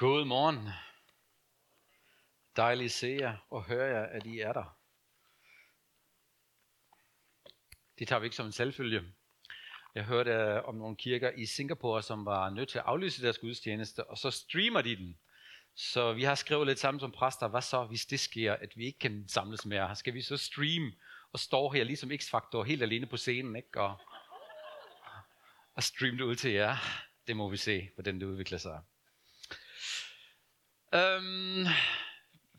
God morgen. Dejligt at se jer og høre jer, at I er der. Det tager vi ikke som en selvfølge. Jeg hørte øh, om nogle kirker i Singapore, som var nødt til at aflyse deres gudstjeneste, og så streamer de den. Så vi har skrevet lidt sammen som præster, hvad så, hvis det sker, at vi ikke kan samles mere? Skal vi så streame og stå her ligesom X-Factor helt alene på scenen, ikke? Og, og streame det ud til jer? Det må vi se, hvordan det udvikler sig. Øhm,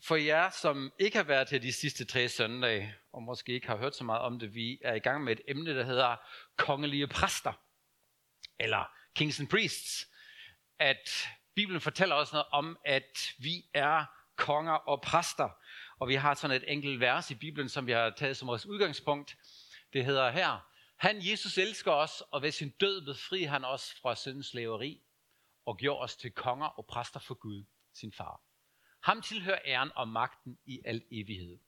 for jer, som ikke har været her de sidste tre søndage, og måske ikke har hørt så meget om det, vi er i gang med et emne, der hedder kongelige præster, eller kings and priests. At Bibelen fortæller os noget om, at vi er konger og præster. Og vi har sådan et enkelt vers i Bibelen, som vi har taget som vores udgangspunkt. Det hedder her, Han, Jesus, elsker os, og ved sin død befri han os fra syndens slaveri, og gjorde os til konger og præster for Gud, sin far. Ham tilhører æren og magten i al evighed.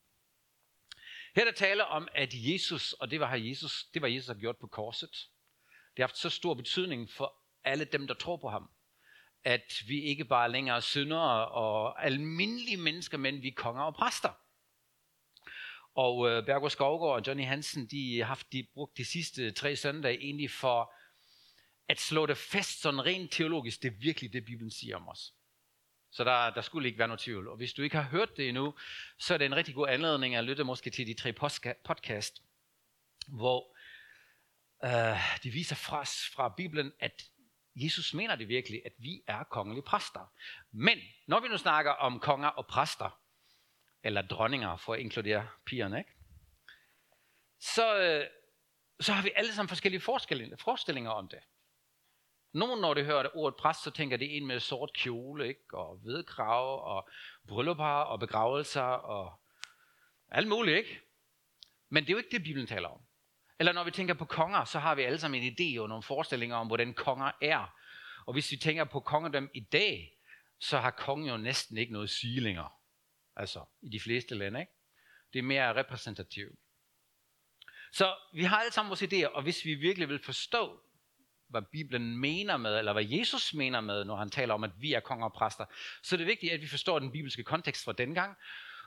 Her er der tale om, at Jesus, og det var, Jesus, det var Jesus har gjort på korset, det har haft så stor betydning for alle dem, der tror på ham, at vi ikke bare længere er syndere og almindelige mennesker, men vi er konger og præster. Og øh, Bergo Skovgaard og Johnny Hansen, de har haft de brugt de sidste tre søndage egentlig for at slå det fast sådan rent teologisk. Det er virkelig det, Bibelen siger om os. Så der, der skulle ikke være noget tvivl. Og hvis du ikke har hørt det endnu, så er det en rigtig god anledning at lytte måske til de tre podcast, hvor øh, de viser fra, fra Bibelen, at Jesus mener det virkelig, at vi er kongelige præster. Men når vi nu snakker om konger og præster, eller dronninger for at inkludere pigerne, ikke? Så, øh, så har vi alle sammen forskellige forestillinger om det. Nogen, når de hører ordet præst, så tænker de en med sort kjole, ikke? og vedkrav, og bryllupper, og begravelser, og alt muligt, ikke? Men det er jo ikke det, Bibelen taler om. Eller når vi tænker på konger, så har vi alle sammen en idé og nogle forestillinger om, hvordan konger er. Og hvis vi tænker på kongedom i dag, så har kongen jo næsten ikke noget sige længere. Altså, i de fleste lande, ikke? Det er mere repræsentativt. Så vi har alle sammen vores idéer, og hvis vi virkelig vil forstå, hvad Bibelen mener med, eller hvad Jesus mener med, når han taler om, at vi er konger og præster, så er det vigtigt, at vi forstår den bibelske kontekst fra dengang,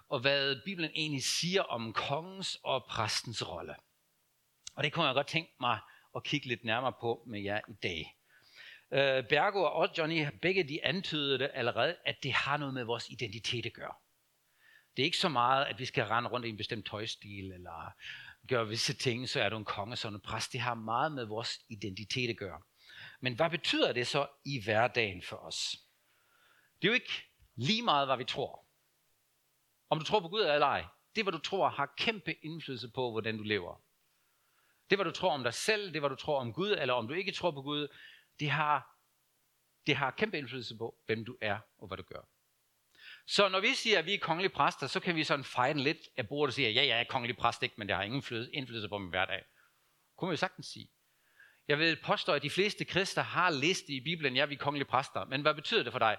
og hvad Bibelen egentlig siger om kongens og præstens rolle. Og det kunne jeg godt tænke mig at kigge lidt nærmere på med jer i dag. Uh, Bergo og Johnny, begge de antydede det allerede, at det har noget med vores identitet at gøre. Det er ikke så meget, at vi skal rende rundt i en bestemt tøjstil, eller gør visse ting, så er du en konge, sådan en præst. Det har meget med vores identitet at gøre. Men hvad betyder det så i hverdagen for os? Det er jo ikke lige meget, hvad vi tror. Om du tror på Gud eller ej, det hvad du tror har kæmpe indflydelse på, hvordan du lever. Det hvad du tror om dig selv, det hvad du tror om Gud, eller om du ikke tror på Gud, det har, det har kæmpe indflydelse på, hvem du er og hvad du gør. Så når vi siger, at vi er kongelige præster, så kan vi sådan fejre lidt af bordet og sige, ja, jeg er kongelig præst, ikke, men det har ingen indflydelse på min hverdag. Kunne man jo sagtens sige. Jeg vil påstå, at de fleste kristne har læst i Bibelen, ja, vi er kongelige præster. Men hvad betyder det for dig?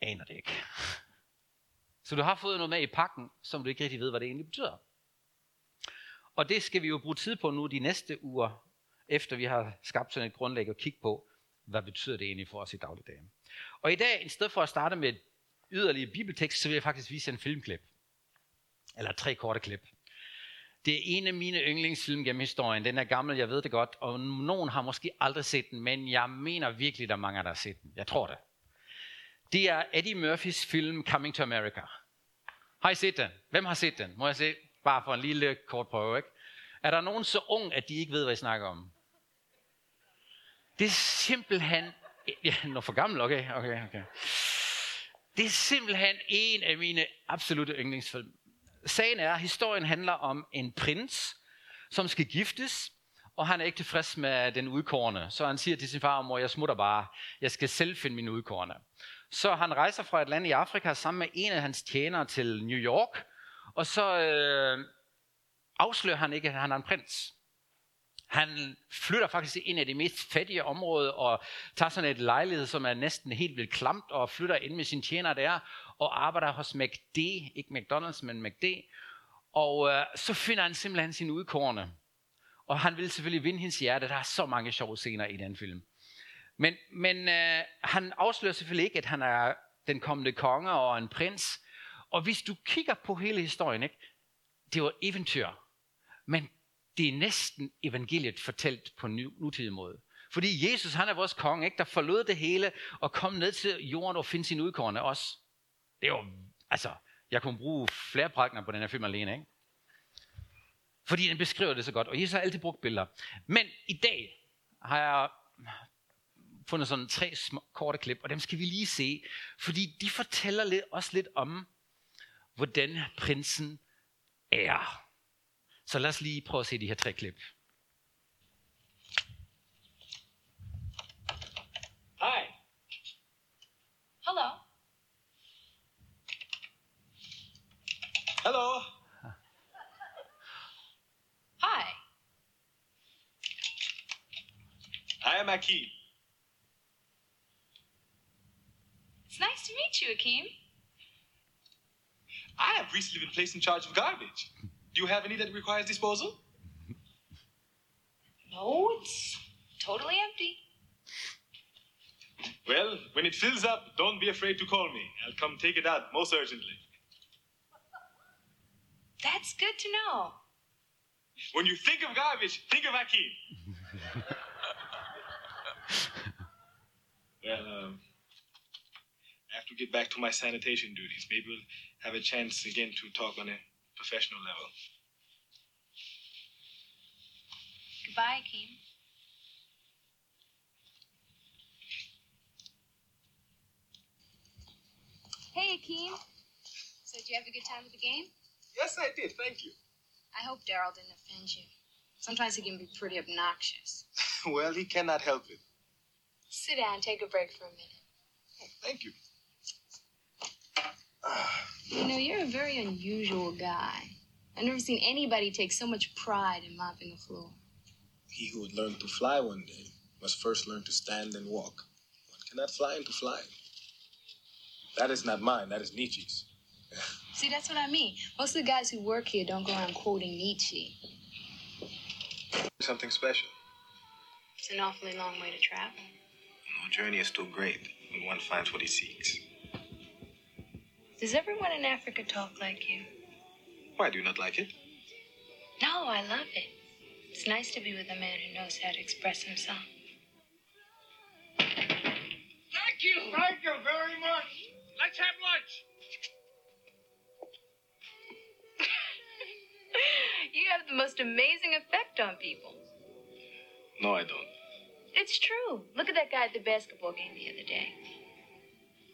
Aner det ikke. Så du har fået noget med i pakken, som du ikke rigtig ved, hvad det egentlig betyder. Og det skal vi jo bruge tid på nu de næste uger, efter vi har skabt sådan et grundlag at kigge på, hvad betyder det egentlig for os i dagligdagen. Og i dag, i stedet for at starte med yderligere bibeltekst, så vil jeg faktisk vise en filmklip. Eller tre korte klip. Det er en af mine yndlingsfilm gennem historien. Den er gammel, jeg ved det godt, og nogen har måske aldrig set den, men jeg mener virkelig, at der er mange, der har set den. Jeg tror det. Det er Eddie Murphys film Coming to America. Har I set den? Hvem har set den? Må jeg se? Bare for en lille kort prøve, ikke? Er der nogen så ung, at de ikke ved, hvad jeg snakker om? Det er simpelthen... Ja, når for gammel, okay, okay, okay. Det er simpelthen en af mine absolute yndlingsfilm. Sagen er, at historien handler om en prins, som skal giftes, og han er ikke tilfreds med den udkårende. Så han siger til sin far, mor, jeg smutter bare. Jeg skal selv finde min udkårende. Så han rejser fra et land i Afrika sammen med en af hans tjenere til New York, og så øh, afslører han ikke, at han er en prins. Han flytter faktisk ind i det mest fattige område og tager sådan et lejlighed, som er næsten helt vildt klamt, og flytter ind med sin tjener der og arbejder hos McD, ikke McDonald's, men McD. Og øh, så finder han simpelthen sin udkårende. Og han vil selvfølgelig vinde hendes hjerte. Der er så mange sjove scener i den film. Men, men øh, han afslører selvfølgelig ikke, at han er den kommende konge og en prins. Og hvis du kigger på hele historien, ikke? det var eventyr. Men det er næsten evangeliet fortalt på en nutidig måde. Fordi Jesus, han er vores konge, ikke? der forlod det hele og kom ned til jorden og finde sin udkårende os. Det er jo, altså, jeg kunne bruge flere prægner på den her film alene, ikke? Fordi den beskriver det så godt, og Jesus har altid brugt billeder. Men i dag har jeg fundet sådan tre små, korte klip, og dem skal vi lige se, fordi de fortæller lidt, også lidt om, hvordan prinsen er. Så lad os lige prøve at se de her tre klip. Hi. Hello. Hello. Hi. I am Akeem. It's nice to meet you, Akeem. I have recently been placed in charge of garbage. Do you have any that requires disposal? No, it's totally empty. Well, when it fills up, don't be afraid to call me. I'll come take it out most urgently. That's good to know. When you think of garbage, think of Akeem. well, um, I have to get back to my sanitation duties. Maybe we'll have a chance again to talk on a professional level. Goodbye, Akeem. Hey, Akeem. So, did you have a good time with the game? Yes, I did. Thank you. I hope Daryl didn't offend you. Sometimes he can be pretty obnoxious. well, he cannot help it. Sit down, take a break for a minute. Oh, thank you. You know, you're a very unusual guy. I've never seen anybody take so much pride in mopping a floor. He who would learn to fly one day must first learn to stand and walk. One cannot fly into flying. That is not mine, that is Nietzsche's. See, that's what I mean. Most of the guys who work here don't go around quoting Nietzsche. Something special. It's an awfully long way to travel. No journey is still great when one finds what he seeks. Does everyone in Africa talk like you? Why do you not like it? No, I love it. It's nice to be with a man who knows how to express himself. Thank you. Thank you very much. Let's have lunch. you have the most amazing effect on people. No, I don't. It's true. Look at that guy at the basketball game the other day.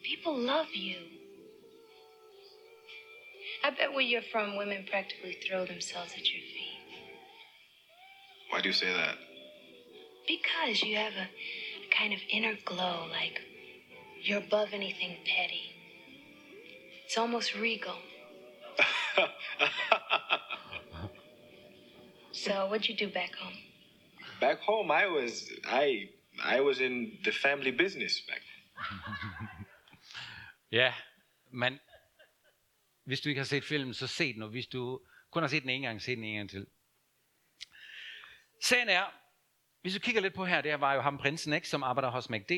People love you. I bet where you're from, women practically throw themselves at your feet. Why do you say that? Because you have a, a kind of inner glow, like you're above anything petty. It's almost regal. So, what'd you do back home? back home, I was I I was in the family business back. yeah, men hvis du ikke har set filmen, så se den, og hvis du kun har set den en gang, se den en gang til. Sagen er, hvis du kigger lidt på her, det var jo ham prinsen, ikke, som arbejder hos MACD,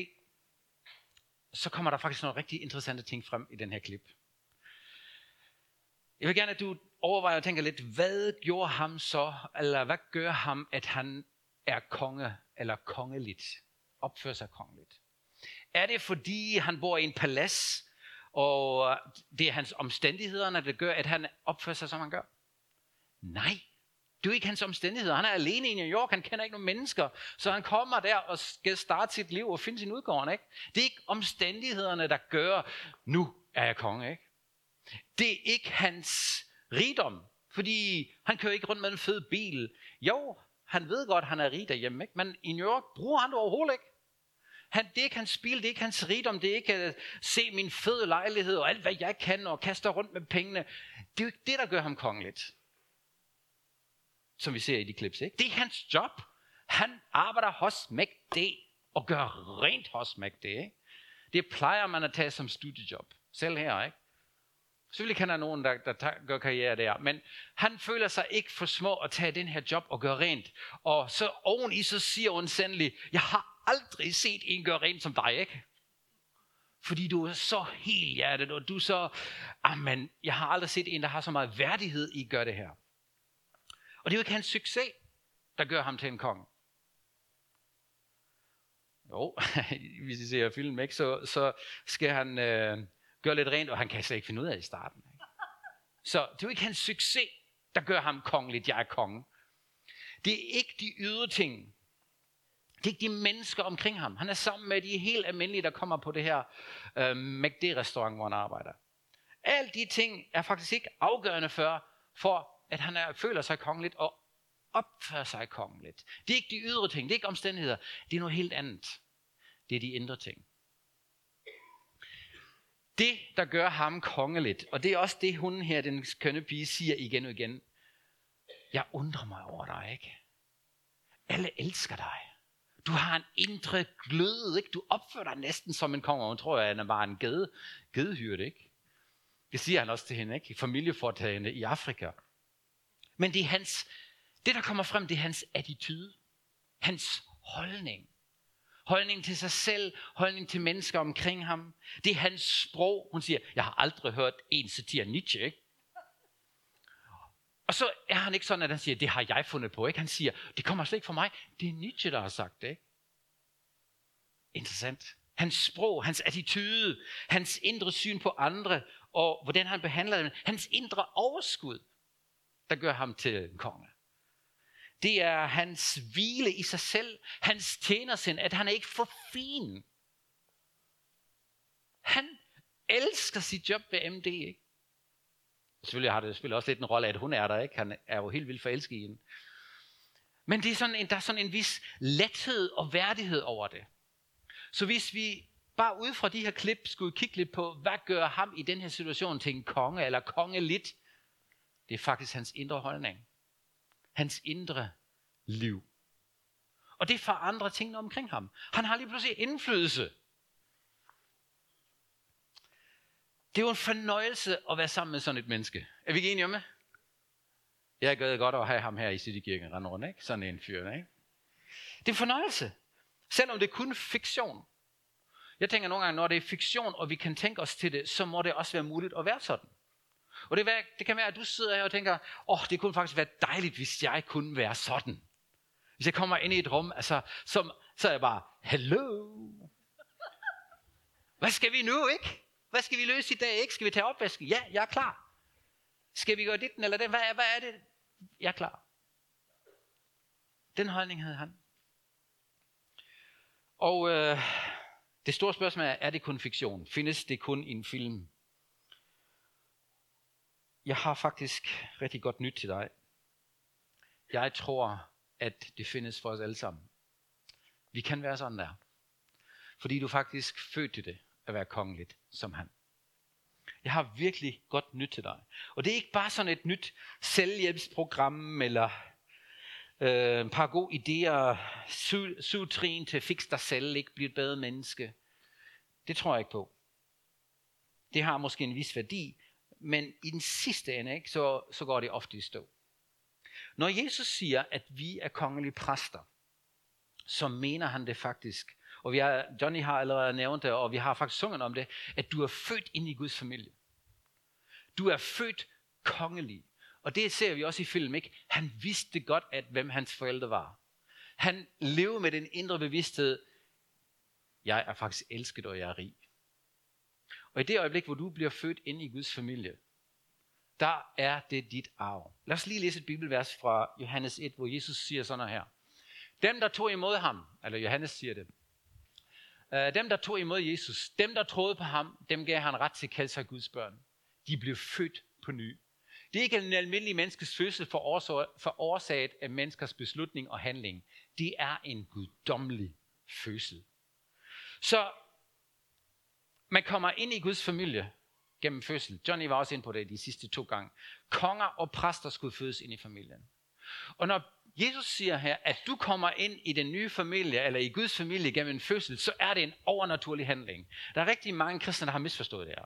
så kommer der faktisk nogle rigtig interessante ting frem i den her klip. Jeg vil gerne, at du overvejer og tænker lidt, hvad gjorde ham så, eller hvad gør ham, at han er konge, eller kongeligt, opfører sig kongeligt? Er det fordi, han bor i en palads, og øh, det er hans omstændigheder, der gør, at han opfører sig, som han gør? Nej, det er ikke hans omstændigheder. Han er alene i New York, han kender ikke nogen mennesker, så han kommer der og skal starte sit liv og finde sin udgående. Ikke? Det er ikke omstændighederne, der gør, nu er jeg konge. Ikke? Det er ikke hans rigdom, fordi han kører ikke rundt med en fed bil. Jo, han ved godt, at han er rig derhjemme, ikke? men i New York bruger han det overhovedet ikke. Han, det er ikke hans bil, det er ikke hans rigdom, det er ikke at se min fede lejlighed og alt, hvad jeg kan, og kaste rundt med pengene. Det er jo ikke det, der gør ham kongeligt. Som vi ser i de klips, ikke? Det er hans job. Han arbejder hos MACD og gør rent hos MACD, ikke? Det plejer man at tage som studiejob. Selv her, ikke? Selvfølgelig kan der nogen, der, der tager, gør karriere der, men han føler sig ikke for små at tage den her job og gøre rent. Og så oven i så siger hun sendelig, jeg har aldrig set en gøre rent som dig, ikke? Fordi du er så helhjertet, og du er så, ah, amen, jeg har aldrig set en, der har så meget værdighed i at gøre det her. Og det er jo ikke hans succes, der gør ham til en konge. Jo, hvis I ser filmen, ikke, så, så skal han øh, gøre lidt rent, og han kan slet ikke finde ud af det i starten. Ikke? Så det er jo ikke hans succes, der gør ham kongeligt, jeg er konge. Det er ikke de ydre ting. Det er ikke de mennesker omkring ham. Han er sammen med de helt almindelige, der kommer på det her øh, McD-restaurant, hvor han arbejder. Alle de ting er faktisk ikke afgørende for, for at han er, føler sig kongeligt og opfører sig kongeligt. Det er ikke de ydre ting, det er ikke omstændigheder. Det er noget helt andet. Det er de indre ting. Det, der gør ham kongeligt, og det er også det, hun her, den kønne pige, siger igen og igen. Jeg undrer mig over dig, ikke? Alle elsker dig. Du har en indre glød, ikke? Du opfører dig næsten som en konge. Hun tror, at han var en gede, gedehyrde, ikke? Det siger han også til hende, ikke? I familiefortagende i Afrika. Men det er hans, det der kommer frem, det er hans attitude. Hans holdning. Holdning til sig selv, holdning til mennesker omkring ham. Det er hans sprog. Hun siger, jeg har aldrig hørt en satire Nietzsche, ikke? Og så er han ikke sådan, at han siger, det har jeg fundet på. Ikke? Han siger, det kommer slet ikke fra mig. Det er Nietzsche, der har sagt det. Ikke? Interessant. Hans sprog, hans attitude, hans indre syn på andre, og hvordan han behandler dem. Hans indre overskud, der gør ham til en konge. Det er hans hvile i sig selv, hans tjenersind, at han er ikke for fin. Han elsker sit job ved MD, ikke? Selvfølgelig har det selvfølgelig også lidt en rolle, at hun er der, ikke? Han er jo helt vildt forelsket i hende. Men det er sådan en, der er sådan en vis lethed og værdighed over det. Så hvis vi bare ud fra de her klip skulle kigge lidt på, hvad gør ham i den her situation til en konge eller konge lidt, det er faktisk hans indre holdning. Hans indre liv. Og det forandrer tingene omkring ham. Han har lige pludselig indflydelse. Det er jo en fornøjelse at være sammen med sådan et menneske. Er vi ikke enige om det? Jeg gad godt at have ham her i Citykirken rende rundt, ikke? Sådan en fyr, ikke? Det er en fornøjelse. Selvom det er kun fiktion. Jeg tænker nogle gange, når det er fiktion, og vi kan tænke os til det, så må det også være muligt at være sådan. Og det, det kan være, at du sidder her og tænker, åh, oh, det kunne faktisk være dejligt, hvis jeg kunne være sådan. Hvis jeg kommer ind i et rum, altså, som, så er jeg bare, hello. Hvad skal vi nu, ikke? Hvad skal vi løse i dag, ikke? Skal vi tage opvasken? Ja, jeg er klar. Skal vi gøre dit eller den? Hvad, er, hvad er det? Jeg er klar. Den holdning havde han. Og øh, det store spørgsmål er, er det kun fiktion? Findes det kun i en film? Jeg har faktisk rigtig godt nyt til dig. Jeg tror, at det findes for os alle sammen. Vi kan være sådan der. Fordi du faktisk født til det, at være kongeligt som han. Jeg har virkelig godt nyt til dig. Og det er ikke bare sådan et nyt selvhjælpsprogram, eller øh, en par gode idéer, syv, trin til fix dig selv, ikke blive et bedre menneske. Det tror jeg ikke på. Det har måske en vis værdi, men i den sidste ende, ikke, så, så går det ofte i stå. Når Jesus siger, at vi er kongelige præster, så mener han det faktisk. Og vi har, Johnny har allerede nævnt det, og vi har faktisk sunget om det, at du er født ind i Guds familie. Du er født kongelig. Og det ser vi også i film, ikke? Han vidste godt, at hvem hans forældre var. Han levede med den indre bevidsthed, jeg er faktisk elsket, og jeg er rig. Og i det øjeblik, hvor du bliver født ind i Guds familie, der er det dit arv. Lad os lige læse et bibelvers fra Johannes 1, hvor Jesus siger sådan her. Dem, der tog imod ham, eller Johannes siger det, Øh, dem, der tog imod Jesus, dem, der troede på ham, dem gav han ret til at kalde sig Guds børn. De blev født på ny. Det er ikke en almindelig menneskes fødsel for årsaget af menneskers beslutning og handling. Det er en guddommelig fødsel. Så man kommer ind i Guds familie gennem fødsel. Johnny var også ind på det de sidste to gange. Konger og præster skulle fødes ind i familien. Og når Jesus siger her, at du kommer ind i den nye familie, eller i Guds familie gennem en fødsel, så er det en overnaturlig handling. Der er rigtig mange kristne, der har misforstået det her.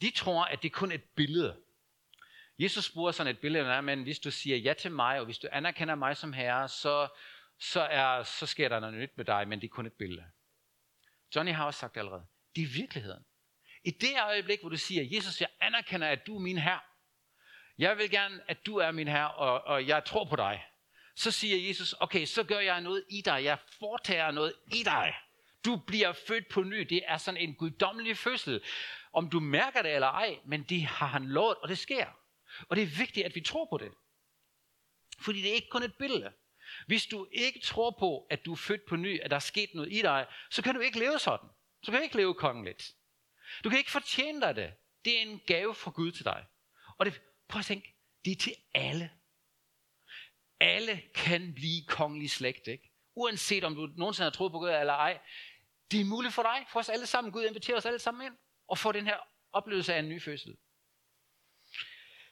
De tror, at det kun er et billede. Jesus bruger sådan et billede, men hvis du siger ja til mig, og hvis du anerkender mig som herre, så, så, er, så sker der noget nyt med dig, men det er kun et billede. Johnny har også sagt allerede, det er virkeligheden. I det øjeblik, hvor du siger, Jesus, jeg anerkender, at du er min herre. Jeg vil gerne, at du er min herre, og, og jeg tror på dig. Så siger Jesus, okay, så gør jeg noget i dig. Jeg foretager noget i dig. Du bliver født på ny. Det er sådan en guddommelig fødsel. Om du mærker det eller ej, men det har han lovet, og det sker. Og det er vigtigt, at vi tror på det. Fordi det er ikke kun et billede. Hvis du ikke tror på, at du er født på ny, at der er sket noget i dig, så kan du ikke leve sådan. Så kan du ikke leve kongeligt. Du kan ikke fortjene dig det. Det er en gave fra Gud til dig. Og det, prøv at tænke, det er til alle. Alle kan blive kongelig slægt, ikke? Uanset om du nogensinde har troet på Gud eller ej. Det er muligt for dig, for os alle sammen. Gud inviterer os alle sammen ind og få den her oplevelse af en ny fødsel.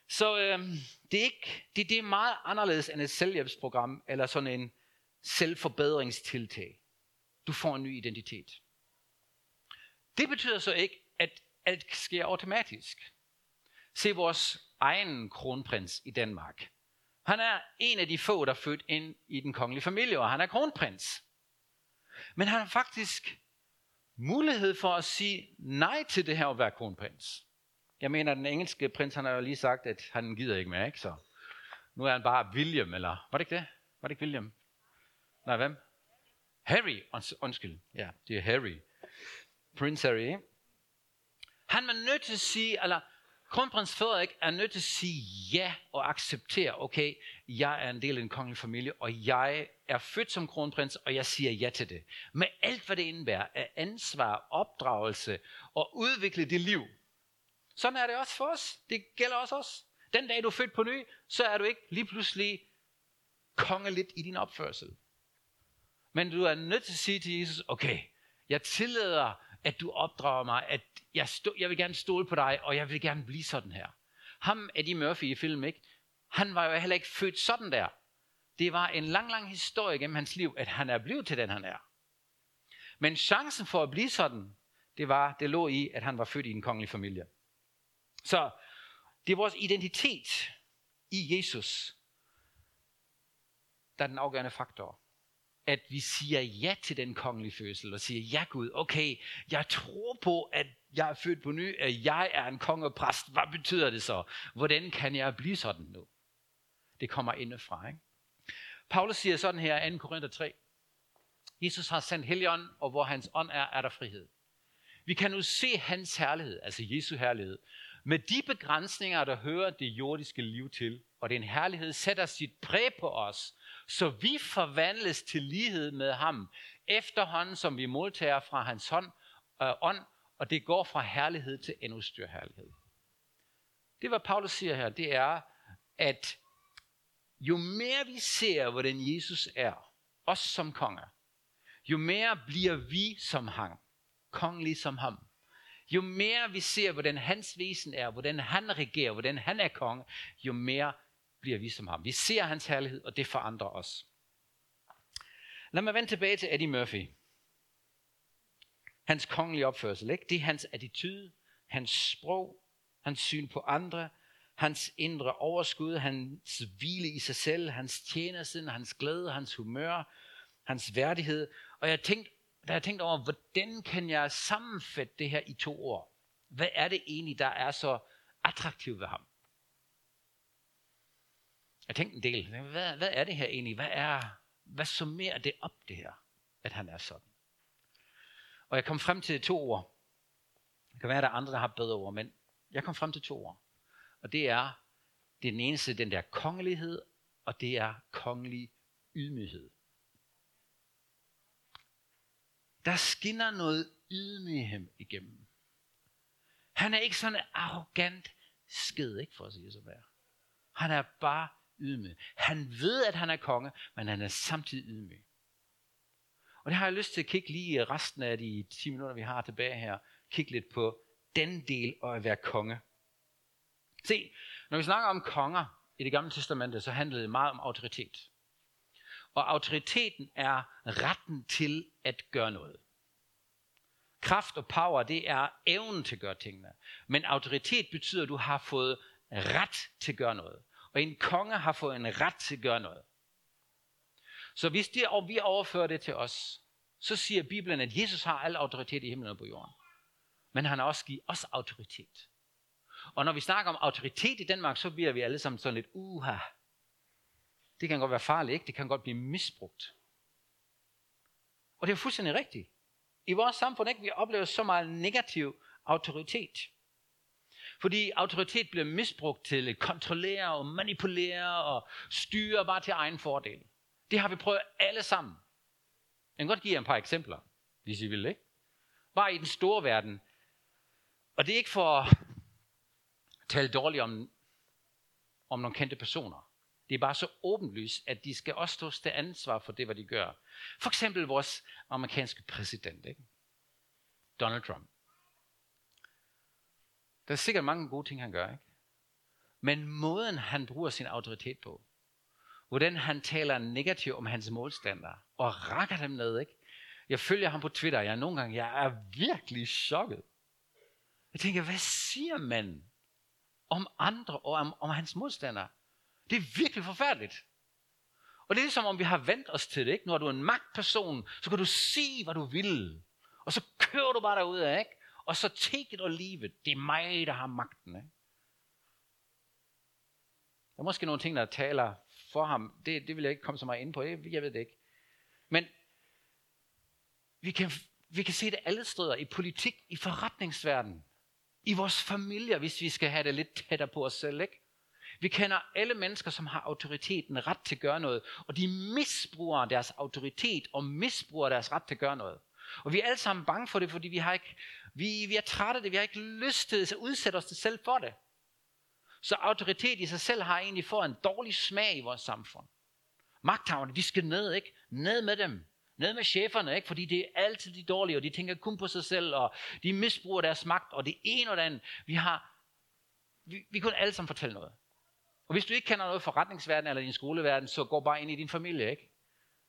Så øh, det, er ikke, det, det er meget anderledes end et selvhjælpsprogram eller sådan en selvforbedringstiltag. Du får en ny identitet. Det betyder så ikke, at alt sker automatisk. Se vores egen kronprins i Danmark. Han er en af de få, der er født ind i den kongelige familie, og han er kronprins. Men han har faktisk mulighed for at sige nej til det her at være kronprins. Jeg mener, den engelske prins, han har jo lige sagt, at han gider ikke mere, ikke? Så nu er han bare William, eller var det ikke det? Var det ikke William? Nej, hvem? Harry, undskyld. Ja, det er Harry. Prince Harry, ikke? Han var nødt til at sige, eller kronprins Frederik er nødt til at sige ja og acceptere, okay, jeg er en del af en kongelig familie, og jeg er født som kronprins, og jeg siger ja til det. Med alt, hvad det indebærer af ansvar, opdragelse og udvikle det liv. Sådan er det også for os. Det gælder også os. Den dag, du er født på ny, så er du ikke lige pludselig kongeligt i din opførsel. Men du er nødt til at sige til Jesus, okay, jeg tillader, at du opdrager mig, at jeg, stå, jeg vil gerne stole på dig, og jeg vil gerne blive sådan her. Ham, Eddie Murphy i film, ikke? han var jo heller ikke født sådan der. Det var en lang, lang historie gennem hans liv, at han er blevet til den, han er. Men chancen for at blive sådan, det var, det lå i, at han var født i en kongelig familie. Så det er vores identitet i Jesus, der er den afgørende faktor at vi siger ja til den kongelige fødsel, og siger, ja Gud, okay, jeg tror på, at jeg er født på ny, at jeg er en kongepræst. Hvad betyder det så? Hvordan kan jeg blive sådan nu? Det kommer indefra, ikke? Paulus siger sådan her i 2. Korinther 3. Jesus har sendt Helligånden, og hvor hans ånd er, er der frihed. Vi kan nu se hans herlighed, altså Jesu herlighed, med de begrænsninger, der hører det jordiske liv til. Og den herlighed sætter sit præg på os, så vi forvandles til lighed med ham, efterhånden som vi modtager fra hans hånd, øh, ånd, og det går fra herlighed til endnu større herlighed. Det, hvad Paulus siger her, det er, at jo mere vi ser, hvordan Jesus er, os som konger, jo mere bliver vi som ham, kongelig som ham. Jo mere vi ser, hvordan hans væsen er, hvordan han regerer, hvordan han er konge, jo mere bliver vi som ham. Vi ser hans herlighed, og det forandrer os. Lad mig vende tilbage til Eddie Murphy. Hans kongelige opførsel, ikke? det er hans attitude, hans sprog, hans syn på andre, hans indre overskud, hans hvile i sig selv, hans tjenersen, hans glæde, hans humør, hans værdighed. Og jeg tænkte, da jeg tænkte over, hvordan kan jeg sammenfatte det her i to ord? Hvad er det egentlig, der er så attraktivt ved ham? Jeg tænkte en del, hvad, hvad er det her egentlig? Hvad, er, hvad summerer det op, det her, at han er sådan? Og jeg kom frem til to ord. Det kan være, at der er andre, der har bedre ord, men jeg kom frem til to ord. Og det er, det er den eneste, den der kongelighed, og det er kongelig ydmyghed. Der skinner noget ydmyghed igennem. Han er ikke sådan arrogant sked, ikke for at sige så værd. Han er bare ydmyg. Han ved, at han er konge, men han er samtidig ydmyg. Og det har jeg lyst til at kigge lige resten af de 10 minutter, vi har tilbage her. Kigge lidt på den del af at være konge. Se, når vi snakker om konger i det gamle testamente, så handler det meget om autoritet. Og autoriteten er retten til at gøre noget. Kraft og power, det er evnen til at gøre tingene. Men autoritet betyder, at du har fået ret til at gøre noget. Og en konge har fået en ret til at gøre noget. Så hvis det, og vi overfører det til os, så siger Bibelen, at Jesus har al autoritet i himlen og på jorden. Men han har også givet os autoritet. Og når vi snakker om autoritet i Danmark, så bliver vi alle sammen sådan lidt, uha, det kan godt være farligt, ikke? Det kan godt blive misbrugt. Og det er fuldstændig rigtigt. I vores samfund, ikke? Vi oplever så meget negativ autoritet. Fordi autoritet bliver misbrugt til at kontrollere og manipulere og styre bare til egen fordel. Det har vi prøvet alle sammen. Jeg kan godt give jer et par eksempler, hvis I vil, ikke? Bare i den store verden. Og det er ikke for at tale dårligt om, om nogle kendte personer. Det er bare så åbenlyst, at de skal også stå til ansvar for det, hvad de gør. For eksempel vores amerikanske præsident, ikke? Donald Trump. Der er sikkert mange gode ting, han gør, ikke? Men måden, han bruger sin autoritet på, hvordan han taler negativt om hans modstandere, og rækker dem ned, ikke? Jeg følger ham på Twitter, jeg nogle gange, jeg er virkelig chokket. Jeg tænker, hvad siger man om andre og om, om hans modstandere? Det er virkelig forfærdeligt. Og det er ligesom om vi har vendt os til det, ikke? Når du er en magtperson, så kan du sige, hvad du vil. Og så kører du bare derud af, ikke? Og så tækket og livet. Det er mig, der har magten, ikke? Der er måske nogle ting, der taler for ham. Det, det vil jeg ikke komme så meget ind på. Jeg, jeg ved det ikke. Men vi kan, vi kan se det alle steder. I politik, i forretningsverdenen, i vores familier, hvis vi skal have det lidt tættere på os selv. Ikke? Vi kender alle mennesker, som har autoriteten ret til at gøre noget, og de misbruger deres autoritet og misbruger deres ret til at gøre noget. Og vi er alle sammen bange for det, fordi vi har ikke, vi, vi er trætte af det, vi har ikke lyst til at udsætte os selv for det. Så autoritet i sig selv har egentlig fået en dårlig smag i vores samfund. Magthaverne, de skal ned, ikke? Ned med dem. Ned med cheferne, ikke? Fordi det er altid de dårlige, og de tænker kun på sig selv, og de misbruger deres magt, og det ene og det andet. Vi har, vi, vi kunne alle sammen fortælle noget. Og hvis du ikke kender noget forretningsverden eller din skoleverden, så gå bare ind i din familie, ikke?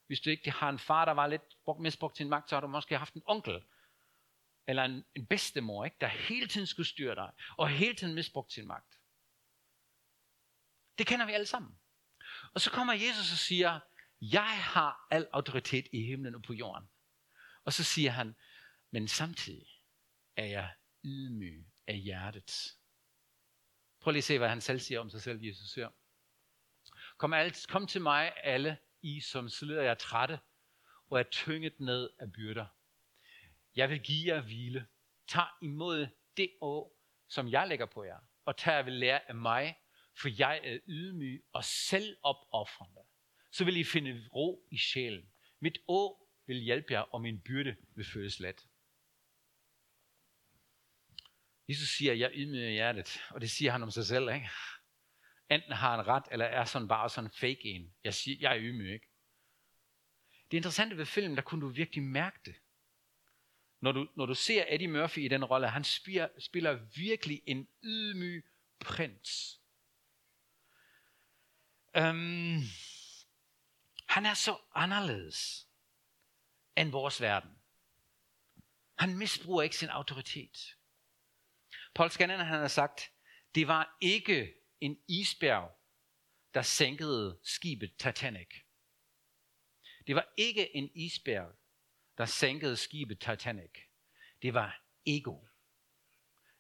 Hvis du ikke har en far, der var lidt misbrugt sin magt, så har du måske haft en onkel, eller en, en bedstemor, ikke? der hele tiden skulle styre dig, og hele tiden misbrugte sin magt. Det kender vi alle sammen. Og så kommer Jesus og siger, jeg har al autoritet i himlen og på jorden. Og så siger han, men samtidig er jeg ydmyg af hjertet. Prøv lige at se, hvad han selv siger om sig selv, Jesus siger. Kom, alt, kom til mig alle, I som slider jer trætte og er tynget ned af byrder. Jeg vil give jer hvile. Tag imod det år, som jeg lægger på jer, og tag jer vil lære af mig, for jeg er ydmyg og selvopoffrende. Så vil I finde ro i sjælen. Mit å vil hjælpe jer, og min byrde vil føles let. Jesus siger, jeg ydmyger hjertet, og det siger han om sig selv, ikke? Enten har han ret, eller er sådan bare sådan fake en. Jeg siger, jeg er ydmyg, ikke? Det interessante ved filmen, der kunne du virkelig mærke det. Når du, når du ser Eddie Murphy i den rolle, han spiller, spiller virkelig en ydmyg prins. Um, han er så anderledes end vores verden. Han misbruger ikke sin autoritet. Paul Scanlon han har sagt, det var ikke en isbjerg, der sænkede skibet Titanic. Det var ikke en isbjerg, der sænkede skibet Titanic. Det var ego.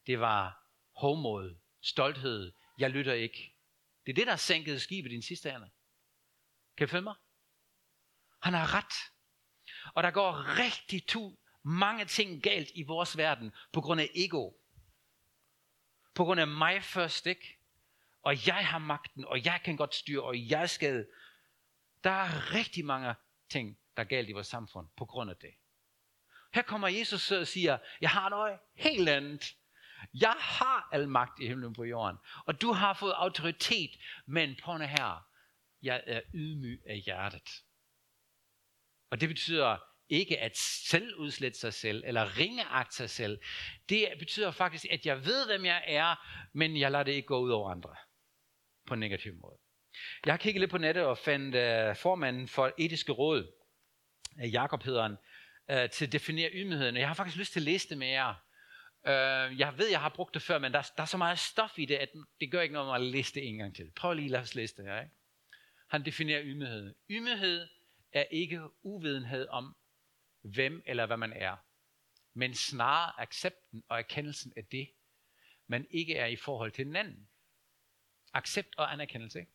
Det var hovmod, stolthed, jeg lytter ikke. Det er det, der sænkede skibet i den sidste ende. Kan I følge mig? Han har ret. Og der går rigtig to, mange ting galt i vores verden på grund af ego. På grund af mig først, ikke? Og jeg har magten, og jeg kan godt styre, og jeg skal. Der er rigtig mange ting, der er galt i vores samfund på grund af det. Her kommer Jesus og siger, jeg har noget helt andet. Jeg har al magt i himlen på jorden, og du har fået autoritet, men på her, jeg er ydmyg af hjertet. Og det betyder ikke at selv udslætte sig selv, eller ringeagte sig selv. Det betyder faktisk, at jeg ved, hvem jeg er, men jeg lader det ikke gå ud over andre. På en negativ måde. Jeg har kigget lidt på nettet og fandt uh, formanden for etiske råd, Jakob hedder han, øh, til at definere ydmygheden. Jeg har faktisk lyst til at læse det med jer. Øh, jeg ved, jeg har brugt det før, men der, der er så meget stof i det, at det gør ikke noget at læse det en gang til. Prøv lige at lade os læse det her. Ikke? Han definerer ydmyghed. Ydmyghed er ikke uvidenhed om, hvem eller hvad man er, men snarere accepten og erkendelsen af det, man ikke er i forhold til den anden. Accept og anerkendelse. Ikke?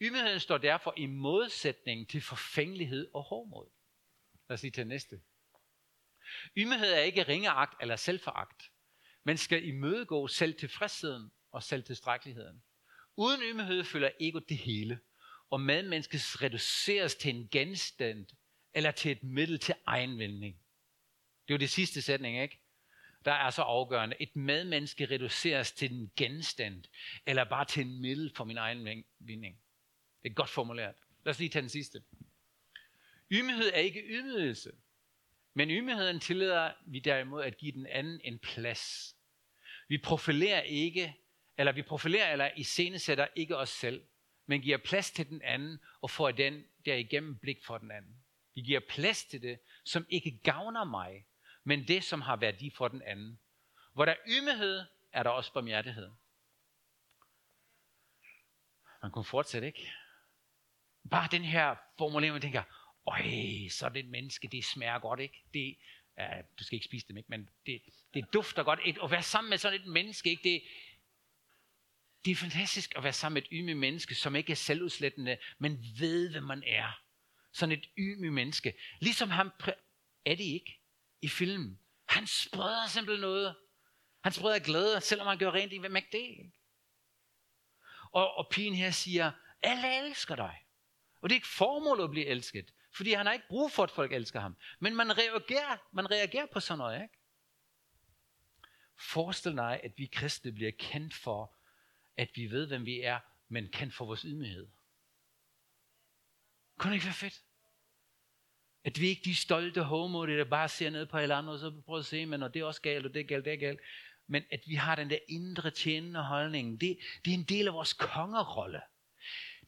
Ydmygheden står derfor i modsætning til forfængelighed og hårdmod. Lad os lige tage næste. Ydmyghed er ikke ringeagt eller selvforagt, men skal imødegå selv tilfredsheden og selv tilstrækkeligheden. Uden ydmyghed følger ego det hele, og medmennesket reduceres til en genstand eller til et middel til egenvinding. Det er jo det sidste sætning, ikke? Der er så afgørende. Et medmenneske reduceres til en genstand, eller bare til en middel for min egen vinding. Det er godt formuleret. Lad os lige tage den sidste. Ydmyghed er ikke ydmygelse, men ydmygheden tillader vi derimod at give den anden en plads. Vi profilerer ikke, eller vi profilerer eller iscenesætter ikke os selv, men giver plads til den anden og får den derigennem blik for den anden. Vi giver plads til det, som ikke gavner mig, men det, som har værdi for den anden. Hvor der er ydmyghed, er der også barmhjertighed. Man kunne fortsætte, ikke? Bare den her formulering, man tænker, øj, så det et menneske, det smager godt, ikke? Det, ja, du skal ikke spise dem, ikke? Men det, det dufter godt. Et, at være sammen med sådan et menneske, ikke? Det, det er fantastisk at være sammen med et ydmygt menneske, som ikke er selvudslættende, men ved, hvem man er. Sådan et ydmygt menneske. Ligesom ham, er det ikke i filmen. Han spreder simpelthen noget. Han spreder glæde, selvom han gør rent i, hvem er det? Ikke? Og, og pigen her siger, alle elsker dig. Og det er ikke formålet at blive elsket, fordi han har ikke brug for, at folk elsker ham. Men man reagerer, man reagerer på sådan noget, ikke? Forestil dig, at vi kristne bliver kendt for, at vi ved, hvem vi er, men kendt for vores ydmyghed. Kunne det ikke være fedt? At vi ikke de stolte homo, der bare ser ned på alle andre, og så prøver at se, men og det er også galt, og det er galt, det er galt. Men at vi har den der indre tjenende holdning, det, det er en del af vores kongerolle.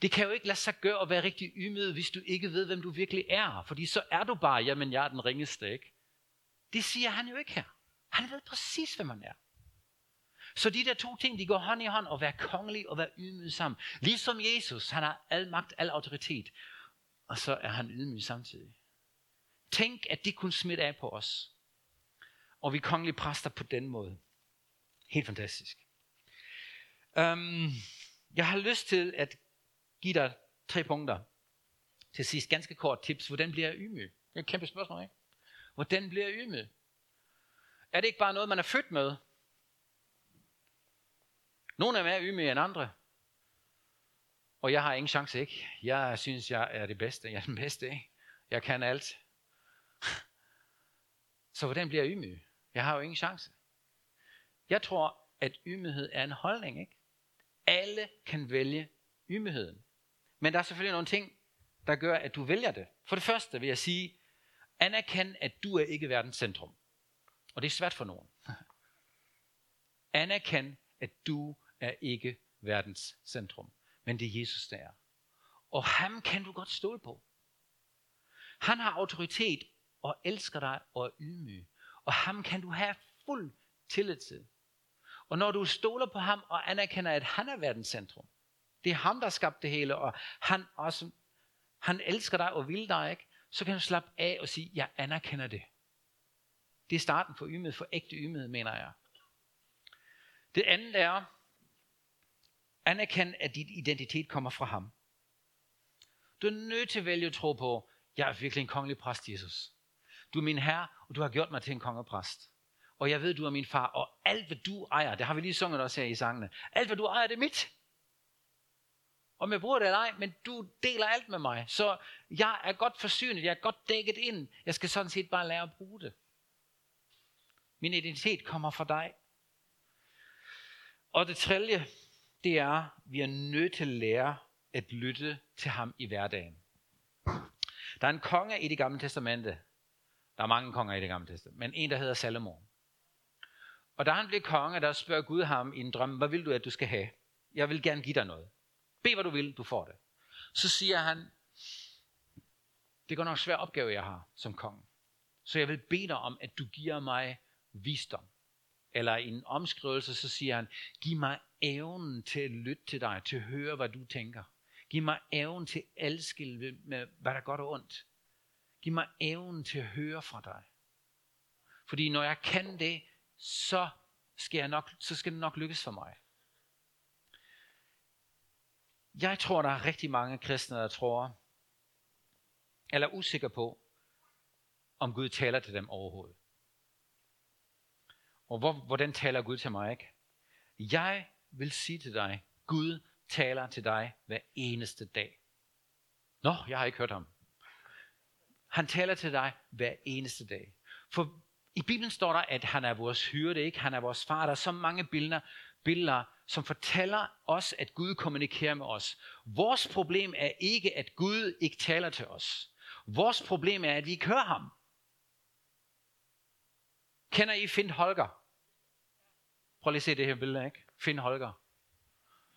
Det kan jo ikke lade sig gøre at være rigtig ydmyg, hvis du ikke ved, hvem du virkelig er. Fordi så er du bare, jamen jeg er den ringeste, ikke? Det siger han jo ikke her. Han ved præcis, hvem man er. Så de der to ting, de går hånd i hånd, og være kongelig og være ydmyg sammen. Ligesom Jesus, han har al magt, al autoritet. Og så er han ydmyg samtidig. Tænk, at det kunne smitte af på os. Og vi kongelige præster på den måde. Helt fantastisk. Um, jeg har lyst til at give dig tre punkter. Til sidst ganske kort tips. Hvordan bliver jeg ydmyg? Det er et kæmpe spørgsmål, ikke? Hvordan bliver jeg ydmyg? Er det ikke bare noget, man er født med? Nogle er mere ydmyge end andre. Og jeg har ingen chance, ikke? Jeg synes, jeg er det bedste. Jeg er den bedste, ikke? Jeg kan alt. Så hvordan bliver jeg ydmyg? Jeg har jo ingen chance. Jeg tror, at ydmyghed er en holdning, ikke? Alle kan vælge ydmygheden. Men der er selvfølgelig nogle ting, der gør, at du vælger det. For det første vil jeg sige, anerkend, at du er ikke verdens centrum. Og det er svært for nogen. Anerkend, at du er ikke verdens centrum. Men det er Jesus, der er. Og ham kan du godt stole på. Han har autoritet og elsker dig og er ydmyg. Og ham kan du have fuld tillid til. Og når du stoler på ham og anerkender, at han er verdens centrum, det er ham, der skabte det hele, og han, også, han elsker dig og vil dig, ikke? så kan du slappe af og sige, jeg anerkender det. Det er starten for ymmet, for ægte ydmyghed, mener jeg. Det andet er, anerkend, at dit identitet kommer fra ham. Du er nødt til at vælge at tro på, jeg er virkelig en kongelig præst, Jesus. Du er min herre, og du har gjort mig til en kongepræst. Og jeg ved, du er min far, og alt hvad du ejer, det har vi lige sunget også her i sangene, alt hvad du ejer, det er mit. Om jeg bruger det eller ej, men du deler alt med mig. Så jeg er godt forsynet, jeg er godt dækket ind. Jeg skal sådan set bare lære at bruge det. Min identitet kommer fra dig. Og det tredje, det er, vi er nødt til at lære at lytte til ham i hverdagen. Der er en konge i det gamle testamente. Der er mange konger i det gamle testamente. Men en, der hedder Salomon. Og da han blev konge, der spørger Gud ham i en drøm, hvad vil du, at du skal have? Jeg vil gerne give dig noget. Be, hvad du vil, du får det. Så siger han, det går nok svær opgave, jeg har som konge. Så jeg vil bede dig om, at du giver mig visdom. Eller i en omskrivelse, så siger han, giv mig evnen til at lytte til dig, til at høre, hvad du tænker. Giv mig evnen til at elske med, hvad der er godt og ondt. Giv mig evnen til at høre fra dig. Fordi når jeg kan det, så skal, jeg nok, så skal det nok lykkes for mig. Jeg tror, der er rigtig mange kristne, der tror, eller er usikre på, om Gud taler til dem overhovedet. Og hvor, hvordan taler Gud til mig, ikke? Jeg vil sige til dig, Gud taler til dig hver eneste dag. Nå, jeg har ikke hørt ham. Han taler til dig hver eneste dag. For i Bibelen står der, at han er vores hyrde, ikke? Han er vores far. Der er så mange billeder, billeder, som fortæller os, at Gud kommunikerer med os. Vores problem er ikke, at Gud ikke taler til os. Vores problem er, at vi ikke hører ham. Kender I Finn Holger? Prøv lige at se det her billede, ikke? Finn Holger.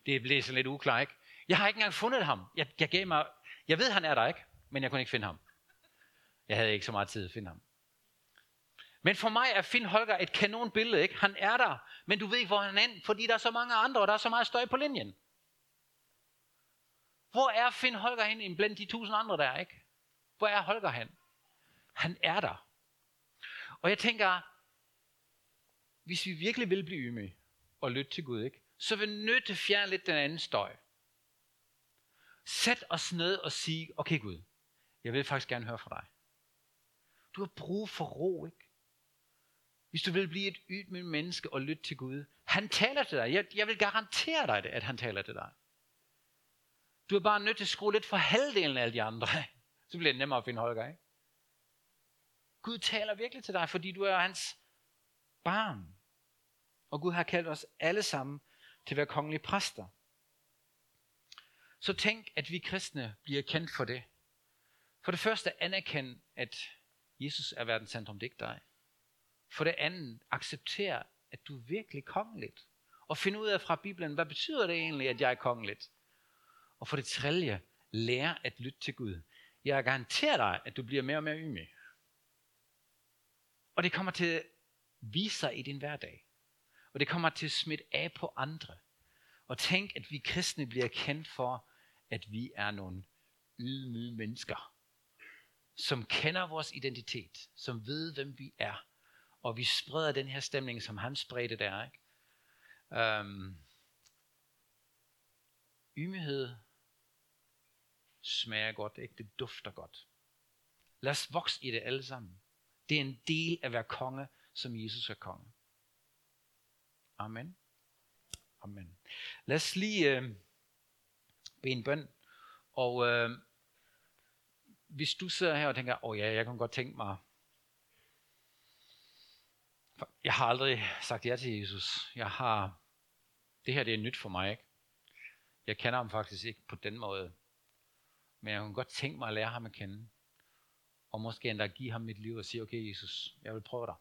Det blev sådan lidt uklar, ikke? Jeg har ikke engang fundet ham. Jeg, jeg gav mig... Jeg ved, han er der, ikke? Men jeg kunne ikke finde ham. Jeg havde ikke så meget tid til at finde ham. Men for mig er Finn Holger et kanonbillede, ikke? Han er der, men du ved ikke, hvor han er, fordi der er så mange andre, og der er så meget støj på linjen. Hvor er Finn Holger hen blandt de tusind andre der, ikke? Hvor er Holger hen? Han er der. Og jeg tænker, hvis vi virkelig vil blive ydmyge og lytte til Gud, ikke? så er vi nødt til at fjerne lidt den anden støj. Sæt os ned og sige, okay Gud, jeg vil faktisk gerne høre fra dig. Du har brug for ro, ikke? Hvis du vil blive et ydmygt menneske og lytte til Gud. Han taler til dig. Jeg, jeg vil garantere dig det, at han taler til dig. Du er bare nødt til at skrue lidt for halvdelen af alle de andre. Så bliver det nemmere at finde Holger, ikke? Gud taler virkelig til dig, fordi du er hans barn. Og Gud har kaldt os alle sammen til at være kongelige præster. Så tænk, at vi kristne bliver kendt for det. For det første anerkend, at Jesus er verdens centrum, det er ikke dig. For det andet, accepter, at du er virkelig kongeligt. Og finde ud af fra Bibelen, hvad betyder det egentlig, at jeg er kongeligt? Og for det tredje, lære at lytte til Gud. Jeg garanterer dig, at du bliver mere og mere ydmyg. Og det kommer til at vise sig i din hverdag. Og det kommer til at smitte af på andre. Og tænk, at vi kristne bliver kendt for, at vi er nogle ydmyge mennesker, som kender vores identitet, som ved, hvem vi er, og vi spreder den her stemning, som han spredte der. Ikke? Øhm, ymighed smager godt, ikke? det dufter godt. Lad os vokse i det alle sammen. Det er en del af at være konge, som Jesus er konge. Amen. Amen. Lad os lige øh, bede en bøn. Og øh, hvis du sidder her og tænker, åh oh ja, jeg kan godt tænke mig, jeg har aldrig sagt ja til Jesus. Jeg har, det her det er nyt for mig, ikke? Jeg kender ham faktisk ikke på den måde. Men jeg kunne godt tænke mig at lære ham at kende. Og måske endda give ham mit liv og sige, okay Jesus, jeg vil prøve dig.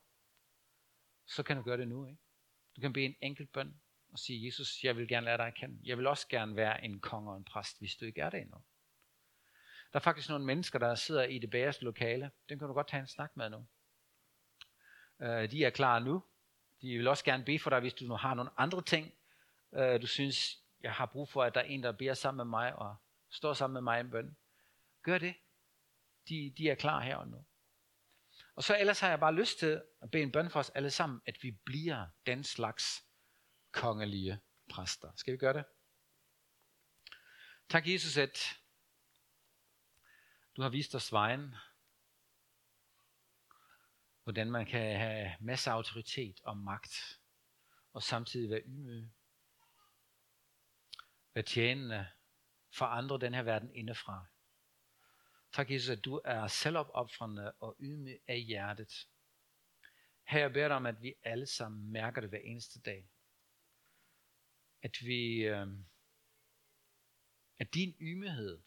Så kan du gøre det nu, ikke? Du kan bede en enkelt bøn og sige, Jesus, jeg vil gerne lære dig at kende. Jeg vil også gerne være en konge og en præst, hvis du ikke er det endnu. Der er faktisk nogle mennesker, der sidder i det bagerste lokale. Dem kan du godt tage en snak med nu. Øh, de er klar nu. De vil også gerne bede for dig, hvis du nu har nogle andre ting, øh, du synes, jeg har brug for, at der er en, der beder sammen med mig og står sammen med mig i en bøn. Gør det. De, de er klar her og nu. Og så ellers har jeg bare lyst til at bede en bøn for os alle sammen, at vi bliver den slags kongelige præster. Skal vi gøre det? Tak Jesus, at du har vist os vejen, hvordan man kan have masser af autoritet og magt, og samtidig være ydmyg. Være tjenende, forandre den her verden indefra. Tak Jesus, at du er selvopoffrende og ydmyg af hjertet. Her jeg beder dig om, at vi alle sammen mærker det hver eneste dag. At vi, øh, at din ydmyghed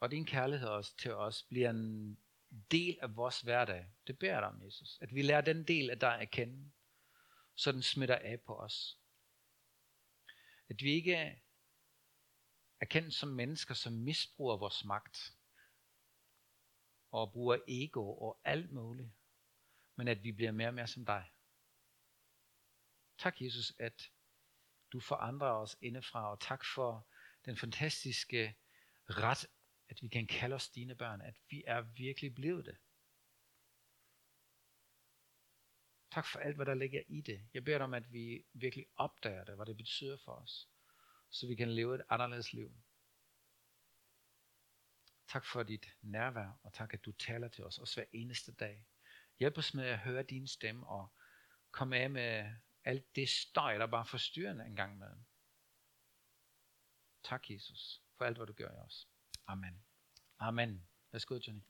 og din kærlighed også til os bliver en del af vores hverdag. Det beder jeg dig om, Jesus. At vi lærer den del af dig at kende, så den smitter af på os. At vi ikke er kendt som mennesker, som misbruger vores magt og bruger ego og alt muligt, men at vi bliver mere og mere som dig. Tak, Jesus, at du forandrer os indefra, og tak for den fantastiske ret, at vi kan kalde os dine børn, at vi er virkelig blevet det. Tak for alt, hvad der ligger i det. Jeg beder dig om, at vi virkelig opdager det, hvad det betyder for os, så vi kan leve et anderledes liv. Tak for dit nærvær, og tak, at du taler til os, også hver eneste dag. Hjælp os med at høre din stemme, og komme af med alt det støj, der bare forstyrrer en gang med. Tak, Jesus, for alt, hvad du gør i os. Amen. Amen. Værsgo, Johnny.